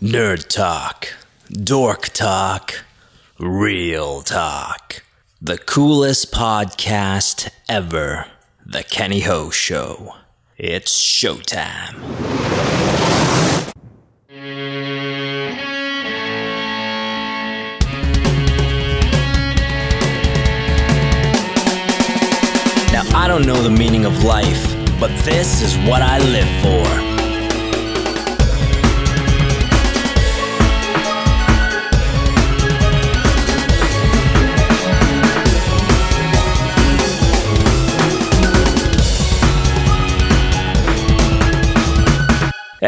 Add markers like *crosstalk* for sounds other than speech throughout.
Nerd Talk, Dork Talk, Real Talk. The coolest podcast ever. The Kenny Ho Show. It's showtime. Now, I don't know the meaning of life, but this is what I live for.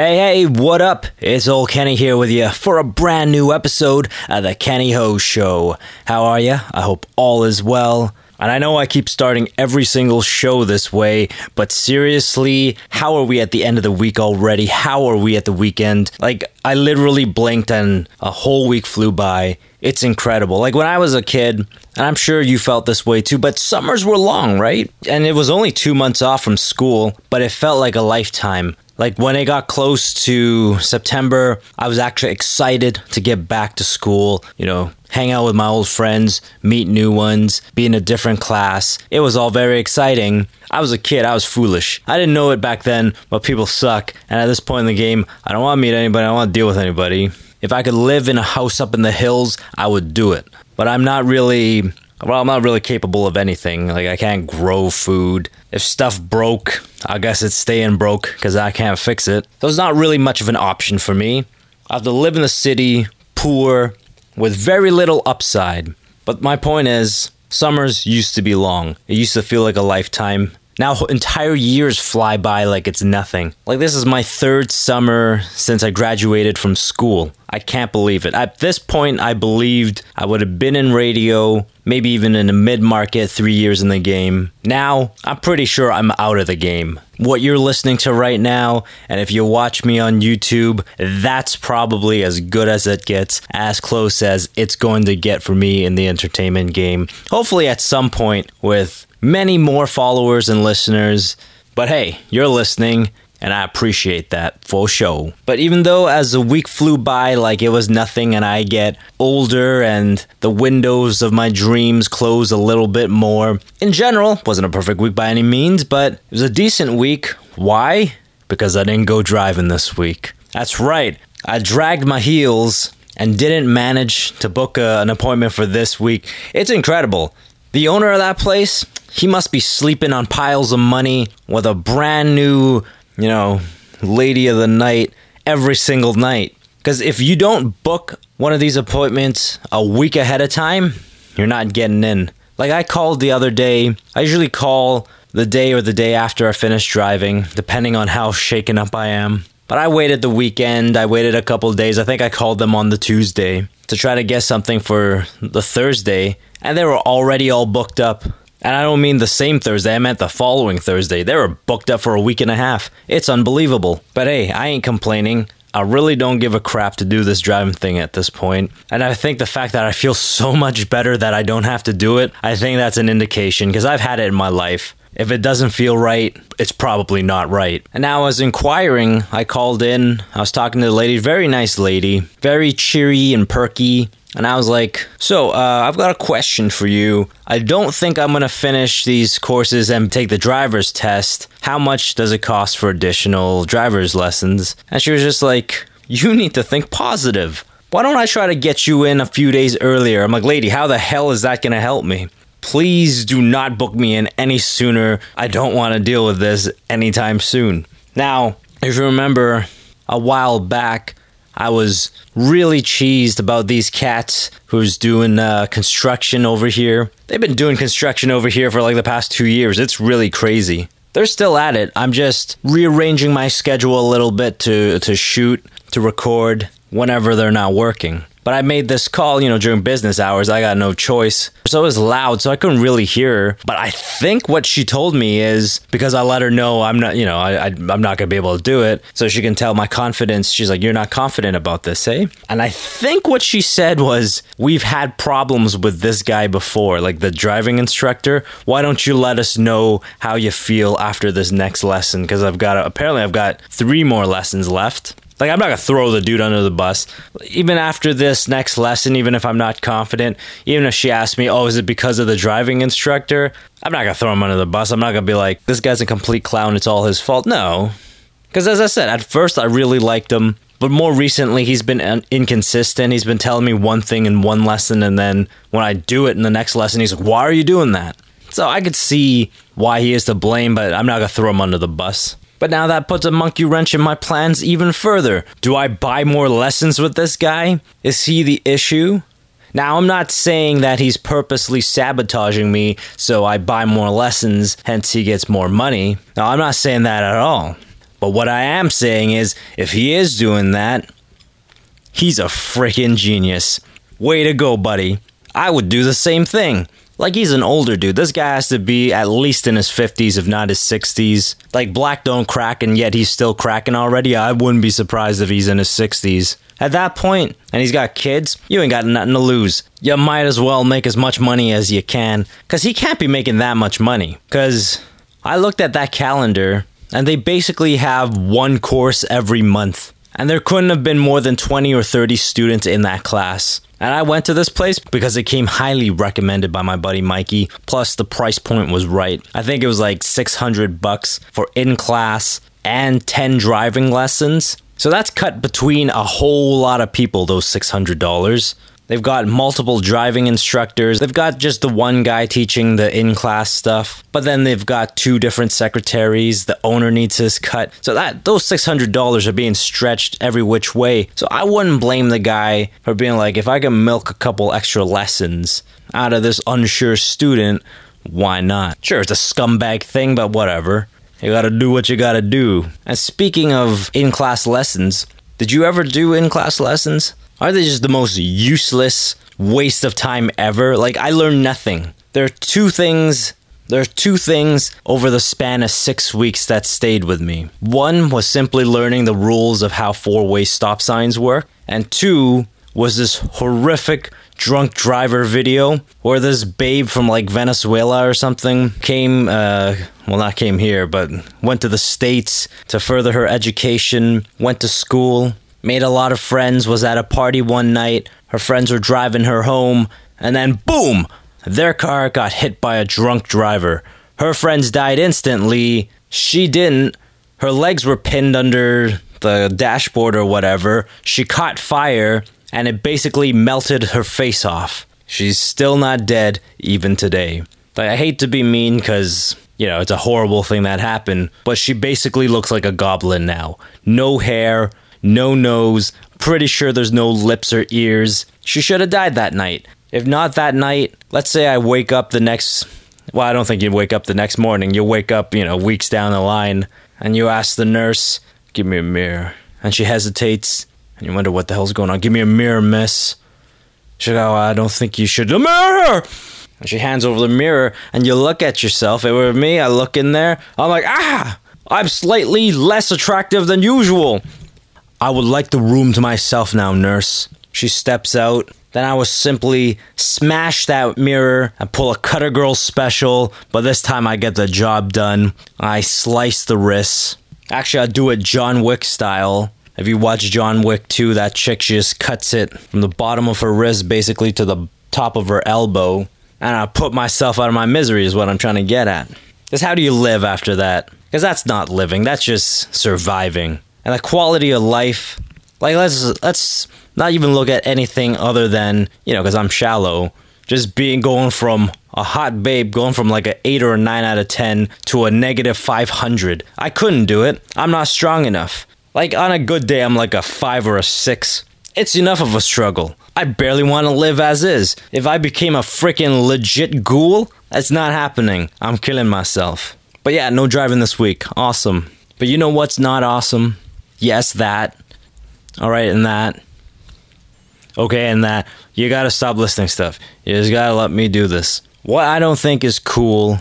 Hey, hey, what up? It's old Kenny here with you for a brand new episode of the Kenny Ho Show. How are you? I hope all is well. And I know I keep starting every single show this way, but seriously, how are we at the end of the week already? How are we at the weekend? Like, I literally blinked and a whole week flew by. It's incredible. Like when I was a kid, and I'm sure you felt this way too, but summers were long, right? And it was only two months off from school, but it felt like a lifetime. Like when it got close to September, I was actually excited to get back to school, you know, hang out with my old friends, meet new ones, be in a different class. It was all very exciting. I was a kid, I was foolish. I didn't know it back then, but people suck. And at this point in the game, I don't want to meet anybody, I don't want to deal with anybody. If I could live in a house up in the hills, I would do it. But I'm not really well, I'm not really capable of anything. Like, I can't grow food. If stuff broke, I guess it's staying broke because I can't fix it. So it's not really much of an option for me. I have to live in the city, poor, with very little upside. But my point is, summers used to be long. It used to feel like a lifetime. Now entire years fly by like it's nothing. Like this is my third summer since I graduated from school. I can't believe it. At this point, I believed I would have been in radio, maybe even in a mid market, three years in the game. Now, I'm pretty sure I'm out of the game. What you're listening to right now, and if you watch me on YouTube, that's probably as good as it gets, as close as it's going to get for me in the entertainment game. Hopefully, at some point, with many more followers and listeners. But hey, you're listening, and I appreciate that for show. But even though as the week flew by like it was nothing and I get older and the windows of my dreams close a little bit more, in general, wasn't a perfect week by any means, but it was a decent week. Why? Because I didn't go driving this week. That's right. I dragged my heels and didn't manage to book a, an appointment for this week. It's incredible. The owner of that place, he must be sleeping on piles of money with a brand new, you know, lady of the night every single night. Because if you don't book one of these appointments a week ahead of time, you're not getting in. Like I called the other day, I usually call the day or the day after I finish driving, depending on how shaken up I am. But I waited the weekend, I waited a couple days. I think I called them on the Tuesday to try to get something for the Thursday and they were already all booked up. And I don't mean the same Thursday, I meant the following Thursday. They were booked up for a week and a half. It's unbelievable. But hey, I ain't complaining. I really don't give a crap to do this driving thing at this point. And I think the fact that I feel *laughs* so much better that I don't have to do it, I think that's an indication because I've had it in my life. If it doesn't feel right, it's probably not right. And now, as inquiring, I called in. I was talking to the lady, very nice lady, very cheery and perky. And I was like, So, uh, I've got a question for you. I don't think I'm going to finish these courses and take the driver's test. How much does it cost for additional driver's lessons? And she was just like, You need to think positive. Why don't I try to get you in a few days earlier? I'm like, Lady, how the hell is that going to help me? Please do not book me in any sooner. I don't want to deal with this anytime soon. Now, if you remember a while back, I was really cheesed about these cats who's doing uh, construction over here. They've been doing construction over here for like the past two years. It's really crazy. They're still at it. I'm just rearranging my schedule a little bit to, to shoot, to record whenever they're not working. But I made this call, you know, during business hours. I got no choice. So it was loud, so I couldn't really hear her. But I think what she told me is because I let her know I'm not, you know, I, I, am not going to be able to do it. So she can tell my confidence. She's like, You're not confident about this, eh? And I think what she said was, We've had problems with this guy before, like the driving instructor. Why don't you let us know how you feel after this next lesson? Because I've got, apparently, I've got three more lessons left. Like, I'm not gonna throw the dude under the bus. Even after this next lesson, even if I'm not confident, even if she asks me, oh, is it because of the driving instructor? I'm not gonna throw him under the bus. I'm not gonna be like, this guy's a complete clown, it's all his fault. No. Because as I said, at first I really liked him, but more recently he's been inconsistent. He's been telling me one thing in one lesson, and then when I do it in the next lesson, he's like, why are you doing that? So I could see why he is to blame, but I'm not gonna throw him under the bus. But now that puts a monkey wrench in my plans even further. Do I buy more lessons with this guy? Is he the issue? Now, I'm not saying that he's purposely sabotaging me so I buy more lessons, hence he gets more money. No, I'm not saying that at all. But what I am saying is, if he is doing that, he's a freaking genius. Way to go, buddy. I would do the same thing. Like, he's an older dude. This guy has to be at least in his 50s, if not his 60s. Like, Black don't crack, and yet he's still cracking already. I wouldn't be surprised if he's in his 60s. At that point, and he's got kids, you ain't got nothing to lose. You might as well make as much money as you can, because he can't be making that much money. Because I looked at that calendar, and they basically have one course every month. And there couldn't have been more than 20 or 30 students in that class. And I went to this place because it came highly recommended by my buddy Mikey. Plus the price point was right. I think it was like 600 bucks for in class and 10 driving lessons. So that's cut between a whole lot of people those $600. They've got multiple driving instructors. They've got just the one guy teaching the in class stuff. But then they've got two different secretaries. The owner needs his cut. So that those $600 are being stretched every which way. So I wouldn't blame the guy for being like, if I can milk a couple extra lessons out of this unsure student, why not? Sure, it's a scumbag thing, but whatever. You gotta do what you gotta do. And speaking of in class lessons, did you ever do in class lessons? Are they just the most useless waste of time ever? Like, I learned nothing. There are two things. There are two things over the span of six weeks that stayed with me. One was simply learning the rules of how four way stop signs work, and two was this horrific drunk driver video where this babe from like Venezuela or something came, uh, well, not came here, but went to the States to further her education, went to school, made a lot of friends, was at a party one night. Her friends were driving her home, and then boom! Their car got hit by a drunk driver. Her friends died instantly. She didn't. Her legs were pinned under the dashboard or whatever. She caught fire, and it basically melted her face off. She's still not dead, even today. I hate to be mean because, you know, it's a horrible thing that happened, but she basically looks like a goblin now. No hair, no nose, pretty sure there's no lips or ears. She should have died that night. If not that night, let's say I wake up the next. Well, I don't think you'd wake up the next morning. You'll wake up, you know, weeks down the line, and you ask the nurse, Give me a mirror. And she hesitates, and you wonder what the hell's going on. Give me a mirror, miss. She goes, oh, I don't think you should. A mirror! And she hands over the mirror, and you look at yourself. It were me, I look in there. I'm like, ah! I'm slightly less attractive than usual. I would like the room to myself now, nurse. She steps out. Then I will simply smash that mirror and pull a Cutter Girl special, but this time I get the job done. I slice the wrists. Actually, I do it John Wick style. If you watch John Wick 2, that chick just cuts it from the bottom of her wrist basically to the top of her elbow. And I put myself out of my misery, is what I'm trying to get at. Because how do you live after that? Because that's not living, that's just surviving and the quality of life. Like let's let's not even look at anything other than you know because I'm shallow. Just being going from a hot babe going from like an 8 or a 9 out of 10 to a negative 500. I couldn't do it. I'm not strong enough. Like on a good day, I'm like a 5 or a 6. It's enough of a struggle. I barely want to live as is. If I became a freaking legit ghoul, that's not happening. I'm killing myself. But yeah, no driving this week. Awesome. But you know what's not awesome? Yes, that. All right, and that. Okay, and that. You gotta stop listening stuff. You just gotta let me do this. What I don't think is cool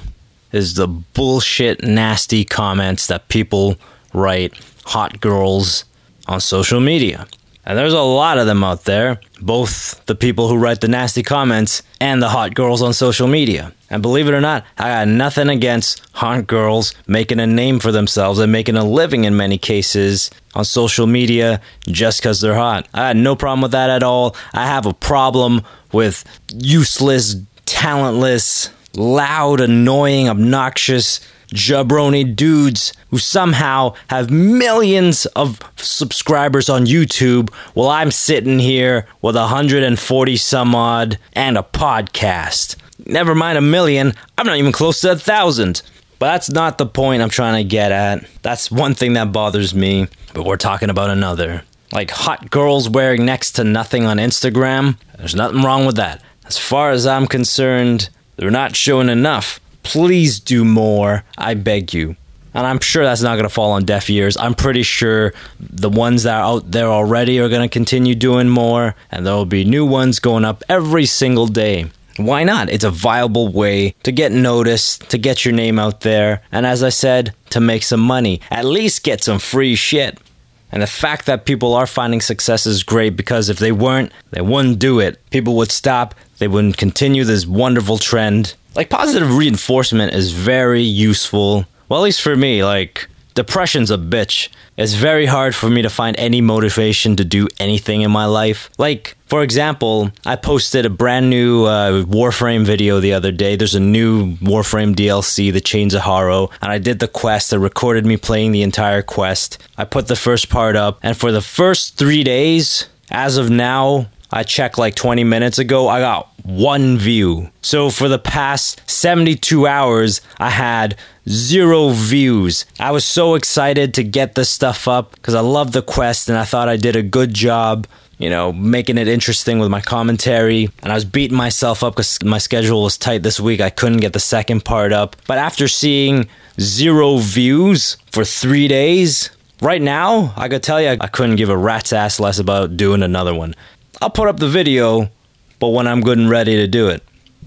is the bullshit, nasty comments that people write, hot girls, on social media. And there's a lot of them out there, both the people who write the nasty comments and the hot girls on social media. And believe it or not, I got nothing against hot girls making a name for themselves and making a living in many cases on social media just because they're hot. I had no problem with that at all. I have a problem with useless, talentless, loud, annoying, obnoxious jabroni dudes who somehow have millions of subscribers on YouTube while I'm sitting here with 140 some odd and a podcast. Never mind a million, I'm not even close to a thousand. But that's not the point I'm trying to get at. That's one thing that bothers me, but we're talking about another. Like hot girls wearing next to nothing on Instagram, there's nothing wrong with that. As far as I'm concerned, they're not showing enough. Please do more, I beg you. And I'm sure that's not going to fall on deaf ears. I'm pretty sure the ones that are out there already are going to continue doing more, and there will be new ones going up every single day. Why not? It's a viable way to get noticed, to get your name out there, and as I said, to make some money. At least get some free shit. And the fact that people are finding success is great because if they weren't, they wouldn't do it. People would stop, they wouldn't continue this wonderful trend. Like, positive reinforcement is very useful. Well, at least for me, like, depression's a bitch. It's very hard for me to find any motivation to do anything in my life. Like, for example, I posted a brand new uh, Warframe video the other day. There's a new Warframe DLC, The Chains of Harrow, and I did the quest. It recorded me playing the entire quest. I put the first part up, and for the first three days, as of now, I checked like 20 minutes ago, I got one view. So for the past 72 hours, I had zero views. I was so excited to get this stuff up because I love the quest and I thought I did a good job. You know, making it interesting with my commentary. And I was beating myself up because my schedule was tight this week. I couldn't get the second part up. But after seeing zero views for three days, Right now, I could tell you I couldn't give a rat's ass less about doing another one. I'll put up the video, but when I'm good and ready to do it.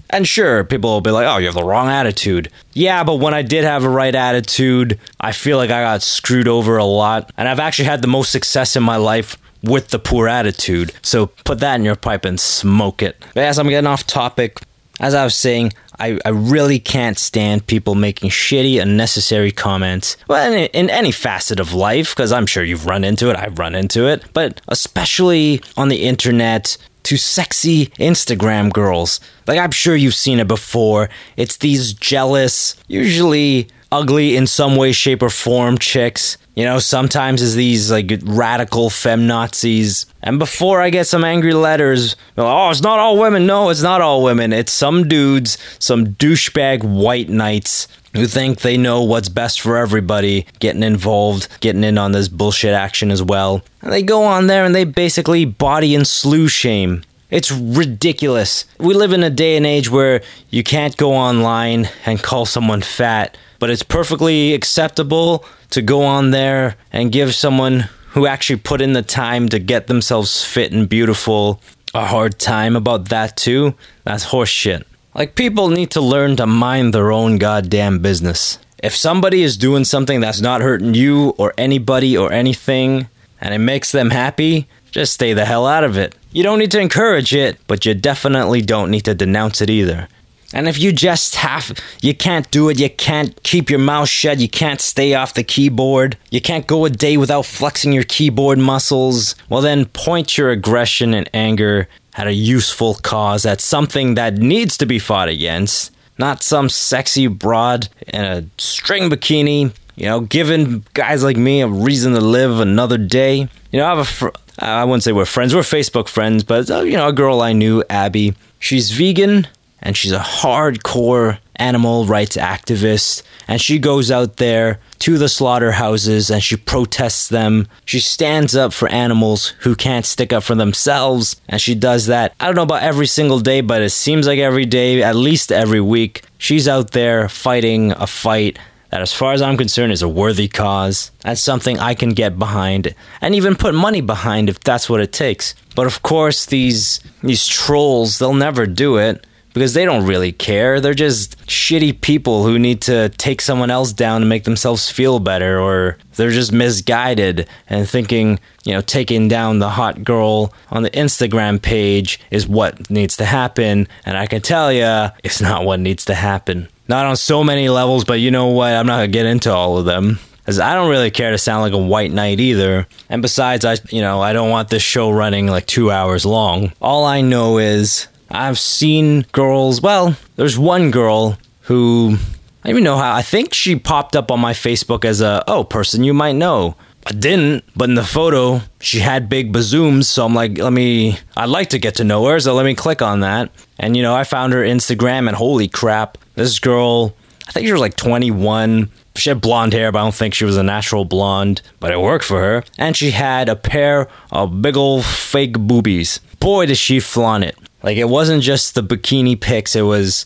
And sure, people will be like, oh, you have the wrong attitude. Yeah, but when I did have a right attitude, I feel like I got screwed over a lot. And I've actually had the most success in my life with the poor attitude. So put that in your pipe and smoke it. But as I'm getting off topic, as I was saying, I, I really can't stand people making shitty, unnecessary comments. Well, in, in any facet of life, because I'm sure you've run into it, I've run into it, but especially on the internet to sexy Instagram girls. Like, I'm sure you've seen it before. It's these jealous, usually ugly in some way, shape, or form chicks. You know, sometimes it's these like radical feminazis. And before I get some angry letters, oh, it's not all women. No, it's not all women. It's some dudes, some douchebag white knights who think they know what's best for everybody, getting involved, getting in on this bullshit action as well. And they go on there and they basically body and slew shame. It's ridiculous. We live in a day and age where you can't go online and call someone fat, but it's perfectly acceptable to go on there and give someone who actually put in the time to get themselves fit and beautiful a hard time about that too. That's horseshit. Like, people need to learn to mind their own goddamn business. If somebody is doing something that's not hurting you or anybody or anything, and it makes them happy, just stay the hell out of it. You don't need to encourage it, but you definitely don't need to denounce it either. And if you just have, you can't do it, you can't keep your mouth shut, you can't stay off the keyboard, you can't go a day without flexing your keyboard muscles, well, then point your aggression and anger at a useful cause, at something that needs to be fought against, not some sexy broad in a string bikini, you know, giving guys like me a reason to live another day. You know, I have a, fr- I wouldn't say we're friends, we're Facebook friends, but, uh, you know, a girl I knew, Abby, she's vegan and she's a hardcore animal rights activist and she goes out there to the slaughterhouses and she protests them. She stands up for animals who can't stick up for themselves and she does that. I don't know about every single day, but it seems like every day, at least every week, she's out there fighting a fight that as far as I'm concerned is a worthy cause. That's something I can get behind and even put money behind if that's what it takes. But of course these these trolls, they'll never do it because they don't really care. They're just shitty people who need to take someone else down to make themselves feel better, or they're just misguided and thinking, you know, taking down the hot girl on the Instagram page is what needs to happen. And I can tell you, it's not what needs to happen. Not on so many levels, but you know what? I'm not gonna get into all of them. As I don't really care to sound like a white knight either. And besides, I, you know, I don't want this show running like two hours long. All I know is I've seen girls, well, there's one girl who, I don't even know how, I think she popped up on my Facebook as a, oh, person you might know. I didn't, but in the photo, she had big bazooms, so I'm like, let me, I'd like to get to know her, so let me click on that. And, you know, I found her Instagram, and holy crap, this girl, I think she was like 21. She had blonde hair, but I don't think she was a natural blonde, but it worked for her. And she had a pair of big old fake boobies. Boy, did she flaunt it. Like, it wasn't just the bikini pics, it was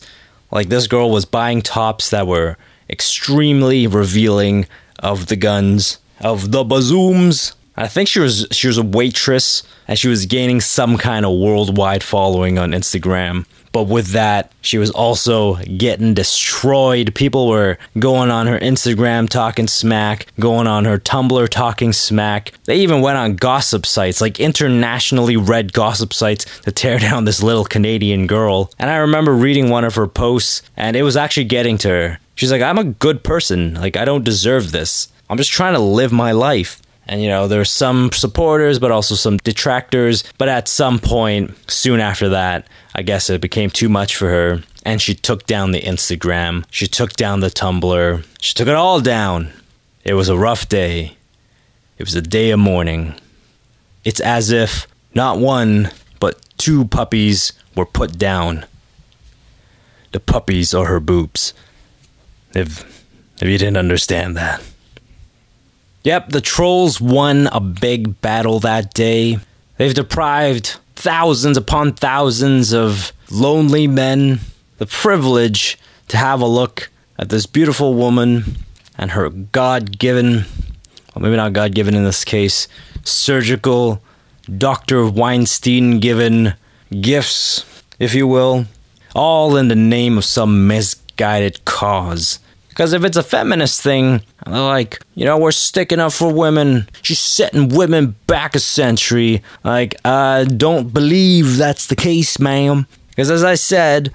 like this girl was buying tops that were extremely revealing of the guns of the bazooms. I think she was she was a waitress and she was gaining some kind of worldwide following on Instagram. But with that, she was also getting destroyed. People were going on her Instagram talking smack, going on her Tumblr talking smack. They even went on gossip sites, like internationally read gossip sites, to tear *laughs* down this little Canadian girl. And I remember reading one of her posts, and it was actually getting to her. She's like, I'm a good person. Like, I don't deserve this. I'm just trying to live my life. And you know, there's some supporters, but also some detractors. But at some point, soon after that, I guess it became too much for her. And she took down the Instagram. She took down the Tumblr. She took it all down. It was a rough day. It was a day of mourning. It's as if not one, but two puppies were put down. The puppies are her boobs. If, if you didn't understand that. Yep, the trolls won a big battle that day. They've deprived thousands upon thousands of lonely men the privilege to have a look at this beautiful woman and her God given, well, maybe not God given in this case, surgical, Dr. Weinstein given gifts, if you will, all in the name of some misguided cause. Because if it's a feminist thing, like, you know, we're sticking up for women, she's setting women back a century. Like, I don't believe that's the case, ma'am. Because as I said,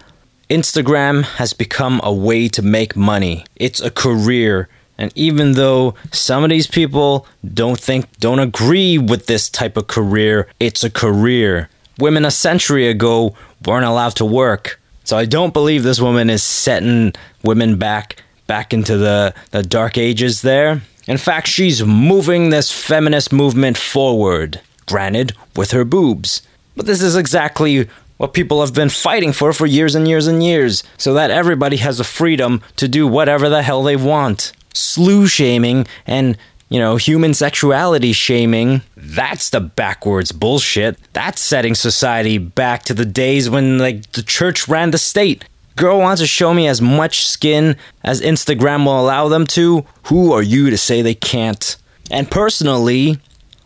Instagram has become a way to make money, it's a career. And even though some of these people don't think, don't agree with this type of career, it's a career. Women a century ago weren't allowed to work. So I don't believe this woman is setting women back back into the, the dark ages there. In fact, she's moving this feminist movement forward, granted, with her boobs. But this is exactly what people have been fighting for for years and years and years, so that everybody has the freedom to do whatever the hell they want. Slew shaming and, you know, human sexuality shaming, that's the backwards bullshit. That's setting society back to the days when, like, the church ran the state. Girl wants to show me as much skin as Instagram will allow them to. Who are you to say they can't? And personally,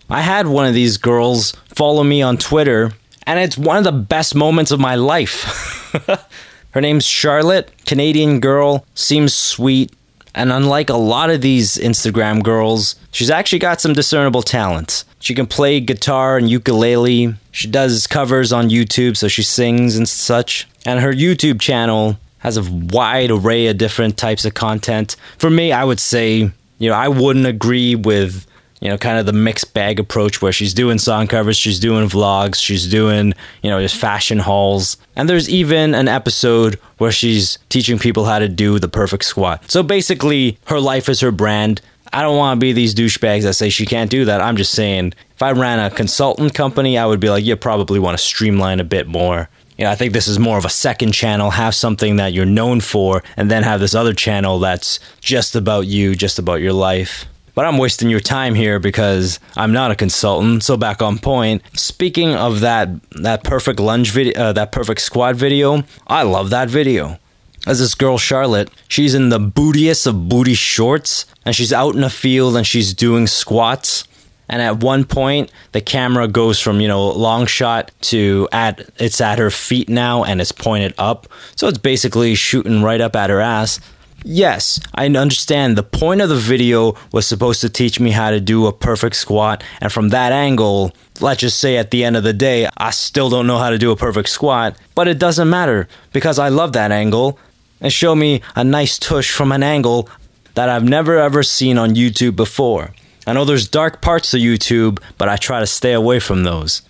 I had one of these girls follow me on Twitter, and it's one of the best moments of my life. *laughs* Her name's Charlotte, Canadian girl, seems sweet, and unlike a lot of these Instagram girls, she's actually got some discernible talent. She can play guitar and ukulele. She does covers on YouTube, so she sings and such. And her YouTube channel has a wide array of different types of content. For me, I would say, you know, I wouldn't agree with, you know, kind of the mixed bag approach where she's doing song covers, she's doing vlogs, she's doing, you know, just fashion hauls. And there's even an episode where she's teaching people how to do the perfect squat. So basically, her life is her brand. I don't want to be these douchebags that say she can't do that. I'm just saying, if I ran a consultant company, I would be like, you probably want to streamline a bit more you know, I think this is more of a second channel. Have something that you're known for, and then have this other channel that's just about you, just about your life. But I'm wasting your time here because I'm not a consultant. So back on point. Speaking of that that perfect lunge video, uh, that perfect squat video, I love that video. As this girl Charlotte, she's in the bootiest of booty shorts, and she's out in a field and she's doing squats. and at one point the camera goes from you know long shot to at it's at her feet now and it's pointed up. So it's basically shooting right up at her ass. Yes i understand. The point of the video was supposed to teach me how to do a perfect squat and from that angle let's just say at the end of the day i still don't know how to do a perfect squat but it doesn't matter because i love that angle and show me a nice tush from an angle that i've never ever seen on youtube before I know there's dark parts of YouTube, but I try to stay away from those.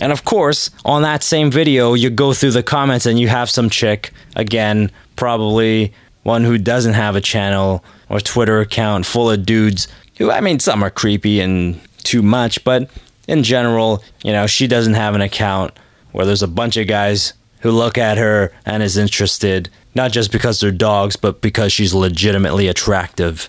And of course, on that same video, you go through the comments and you have some chick, again, probably one who doesn't have a channel or Twitter account full of dudes who, I mean, some are creepy and too much, but in general, you know, she doesn't have an account where there's a bunch of guys who look at her and is interested, not just because they're dogs, but because she's legitimately attractive.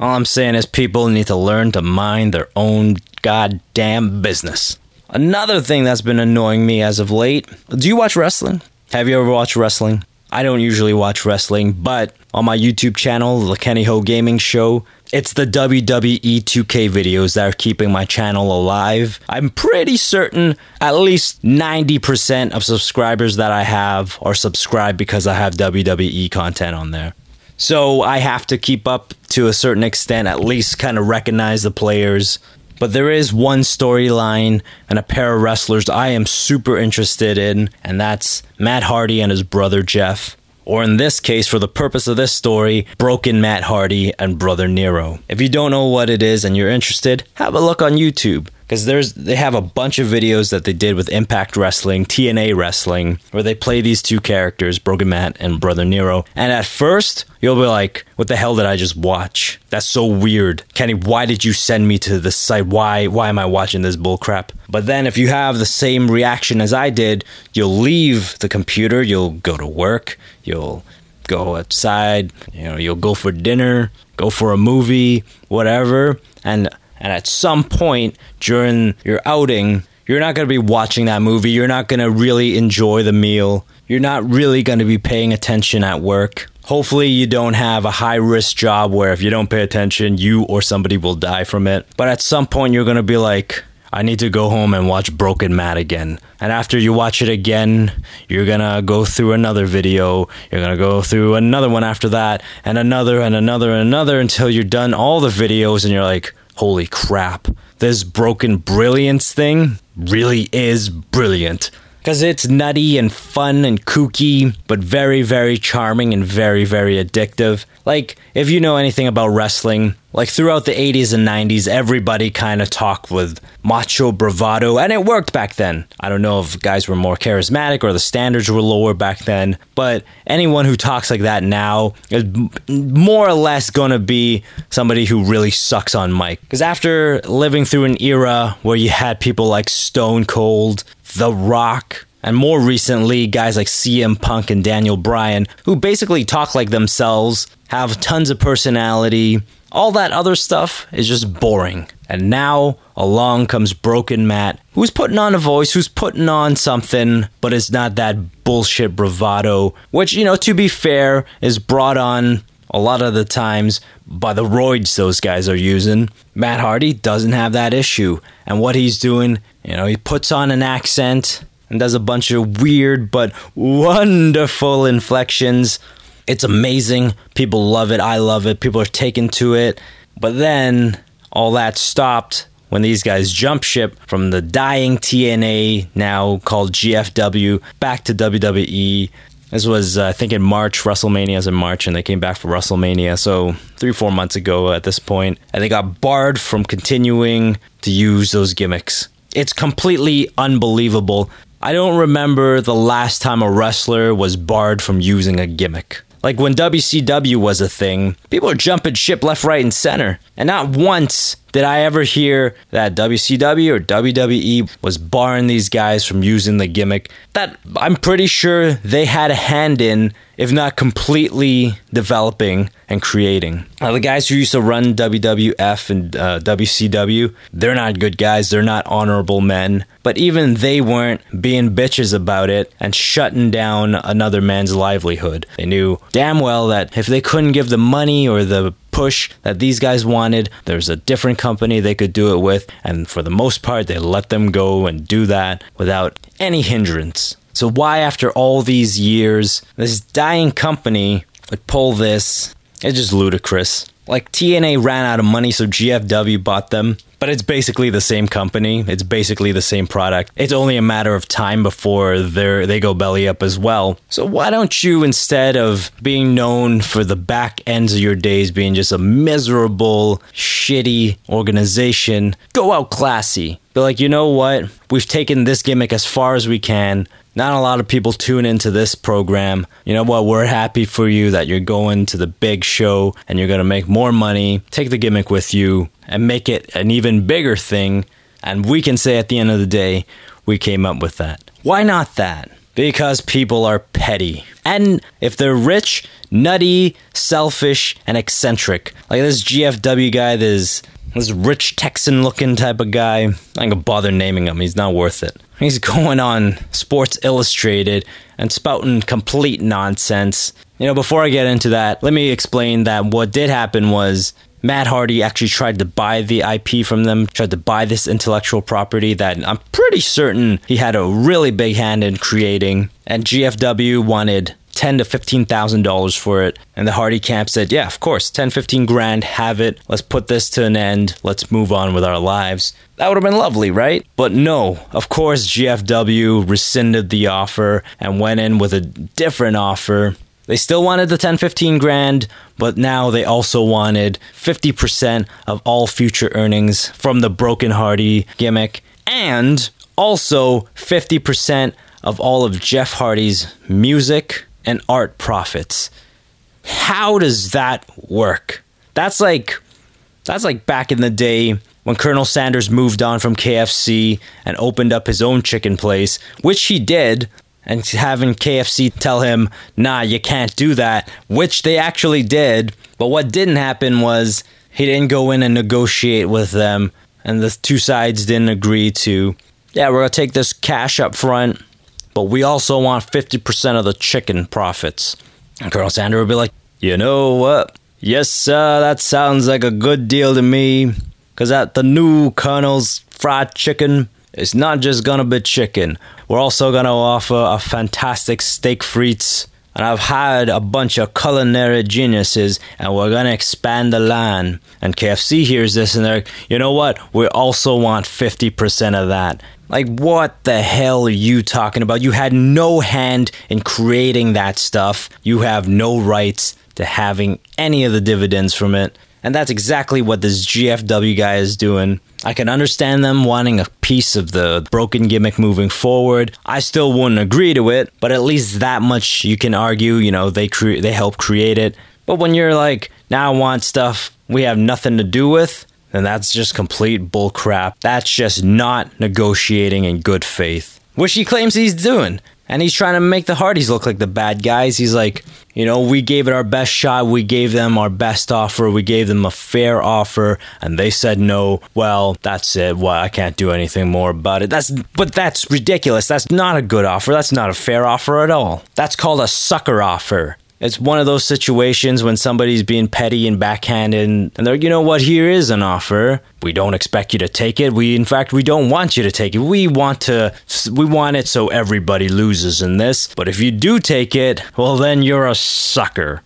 All I'm saying is people need to learn to mind their own goddamn business. Another thing that's been annoying me as of late do you watch wrestling? Have you ever watched wrestling? I don't usually watch wrestling, but on my YouTube channel, the Kenny Ho Gaming Show, it's the WWE 2K videos that are keeping my channel alive. I'm pretty certain at least 90% of subscribers that I have are subscribed because I have WWE content on there. So I have to keep up to a certain extent, at least kind of recognize the players. But there is one storyline and a pair of wrestlers I am super interested in, and that's Matt Hardy and his brother Jeff. Or in this case, for the purpose of this story, Broken Matt Hardy and Brother Nero. If you don't know what it is and you're interested, have a look on YouTube because there's they have a bunch of videos that they did with Impact Wrestling, TNA Wrestling, where they play these two characters, Broken Matt and Brother Nero. And at first, you'll be like, "What the hell did I just watch? That's so weird, Kenny. Why did you send me to this site? Why why am I watching this bullcrap?" But then, if you have the same reaction as I did, you'll leave the computer, you'll go to work, you'll go outside, you know, you'll go for dinner, go for a movie, whatever, and and at some point during your outing, you're not going to be watching that movie. You're not going to really enjoy the meal. You're not really going to be paying attention at work. Hopefully, you don't have a high risk job where if you don't pay attention, you or somebody will die from it. But at some point, you're going to be like, I need to go home and watch Broken Matt again. And after you watch it again, you're gonna go through another video. You're gonna go through another one after that, and another, and another, and another until you're done all the videos and you're like, holy crap, this broken brilliance thing really is brilliant. Because it's nutty and fun and kooky, but very, very charming and very, very addictive. Like, if you know anything about wrestling, like throughout the 80s and 90s, everybody kind of talked with macho bravado, and it worked back then. I don't know if guys were more charismatic or the standards were lower back then, but anyone who talks like that now is more or less gonna be somebody who really sucks on mic. Because after living through an era where you had people like Stone Cold, The Rock, and more recently, guys like CM Punk and Daniel Bryan, who basically talk like themselves, have tons of personality. All that other stuff is just boring. And now along comes Broken Matt, who's putting on a voice, who's putting on something, but it's not that bullshit bravado, which, you know, to be fair, is brought on a lot of the times by the roids those guys are using. Matt Hardy doesn't have that issue. And what he's doing, you know, he puts on an accent and does a bunch of weird but wonderful inflections. It's amazing. People love it. I love it. People are taken to it. But then all that stopped when these guys jump ship from the dying TNA, now called GFW, back to WWE. This was, uh, I think, in March. WrestleMania is in March, and they came back for WrestleMania. So, three, four months ago at this. And they got barred from continuing to use those gimmicks. It's completely unbelievable. I don't remember the last time a wrestler was barred from using a gimmick. Like when WCW was a thing, people were jumping ship left, right, and center. And not once did I ever hear that WCW or WWE was barring these guys from using the gimmick that I'm pretty sure they had a hand in, if not completely developing and creating. Now, the guys who used to run WWF and uh, WCW, they're not good guys, they're not honorable men, but even they weren't being bitches about it and shutting down another man's livelihood. They knew damn well that if they couldn't give the money or the push that these guys wanted. There's a different company they could do it with, and for the most part, they let them go and do that without any hindrance. So, why, after all these years, this dying company would pull this? It's just ludicrous. Like, TNA ran out of money, so GFW bought them but it's basically the same company. It's basically the same product. It's only a matter of time before they they go belly up as well. So why don't you instead of being known for the back ends of your days being just a miserable, shitty organization, go out classy. Be like, you know what? We've taken this gimmick as far as we can. Not a lot of people tune into this program. You know what? We're happy for you that you're going to the big show and you're going to make more money. Take the gimmick with you and make it an even bigger thing. And we can say at the end of the day, we came up with that. Why not that? Because people are petty. And if they're rich, nutty, selfish, and eccentric, like this GFW guy, this this rich Texan looking type of guy, I ain't gonna bother naming him. He's not worth it. He's *laughs* going on Sports Illustrated and spouting complete nonsense. You know, before I get into that, let me explain that what did happen was Matt Hardy actually tried to buy the IP from them, tried to buy this intellectual property that I'm pretty certain he had a really big hand in creating. And GFW wanted ten to fifteen thousand dollars for it. And the Hardy camp said, Yeah, of course, 10, 15 grand, have it. Let's put this to an end. Let's move on with our lives. That would have been lovely, right? But no, of course, GFW rescinded the offer and went in with a different offer. They still wanted the 10, 15 grand, but now they also wanted 50% of all future earnings from the Broken Hardy gimmick and also 50% of all of Jeff Hardy's music and art profits. How does that work? That's like that's like back in the day when Colonel Sanders moved on from KFC and opened up his own chicken place, which he did, and having KFC tell him, nah, you can't do that, which they actually did. But what didn't happen was he didn't go in and negotiate with them, and the two sides didn't agree to, yeah, we're gonna take this cash up front, but we also want 50% of the chicken profits. And Colonel Sanders would be like, you know what? Yes, sir, that sounds like a good deal to me. Because at the new Colonel's Fried Chicken, it's not just gonna be chicken. We're also gonna offer a fantastic steak frites. And I've hired a bunch of culinary geniuses, and we're gonna expand the line. And KFC hears this, and they're you know what? We also want 50% of that. Like, what the hell are you talking about? You had no hand in creating that stuff. You have no rights to having any of the dividends from it. And that's exactly what this GFW guy is doing. I can understand them wanting a piece of the broken gimmick moving forward. I still wouldn't agree to it, but at least that much you can argue, you know, they cre- they help create it. But when you're like, now I want stuff we have nothing to do with, then that's just complete bullcrap. That's just not negotiating in good faith. Which he claims he's doing. And he's trying to make the Hardys look like the bad guys. He's like, you know, we gave it our best shot. We gave them our best offer. We gave them a fair offer, and they said no. Well, that's it. Well, I can't do anything more about it. That's but that's ridiculous. That's not a good offer. That's not a fair offer at all. That's called a sucker offer. It's one of those situations when somebody's being petty and backhanded, and they're, you know what, here is an offer. We don't expect you to take it. We, in fact, we don't want you to take it. We want to, we want it so everybody loses in this. But if you do take it, well, then you're a sucker.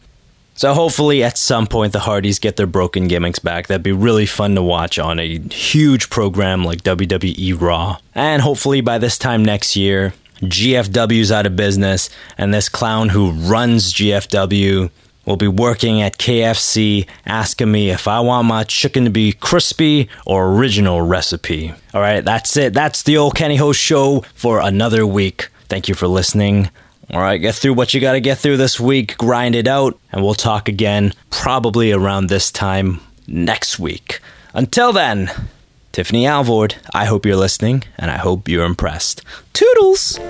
So hopefully at some point the Hardys get their broken gimmicks back. That'd be really fun to watch on a huge program like WWE Raw. And hopefully by this time next year, GFW's out of business, and this clown who runs GFW will be working at KFC asking me if I want my chicken to be crispy or original recipe. All right, that's it. That's the old Kenny Ho show for another week. Thank you for listening. All right, get through what you got to get through this week, grind it out, and we'll talk again probably around this time next week. Until then, Tiffany Alvord, I hope you're listening and I hope you're impressed. Toodles!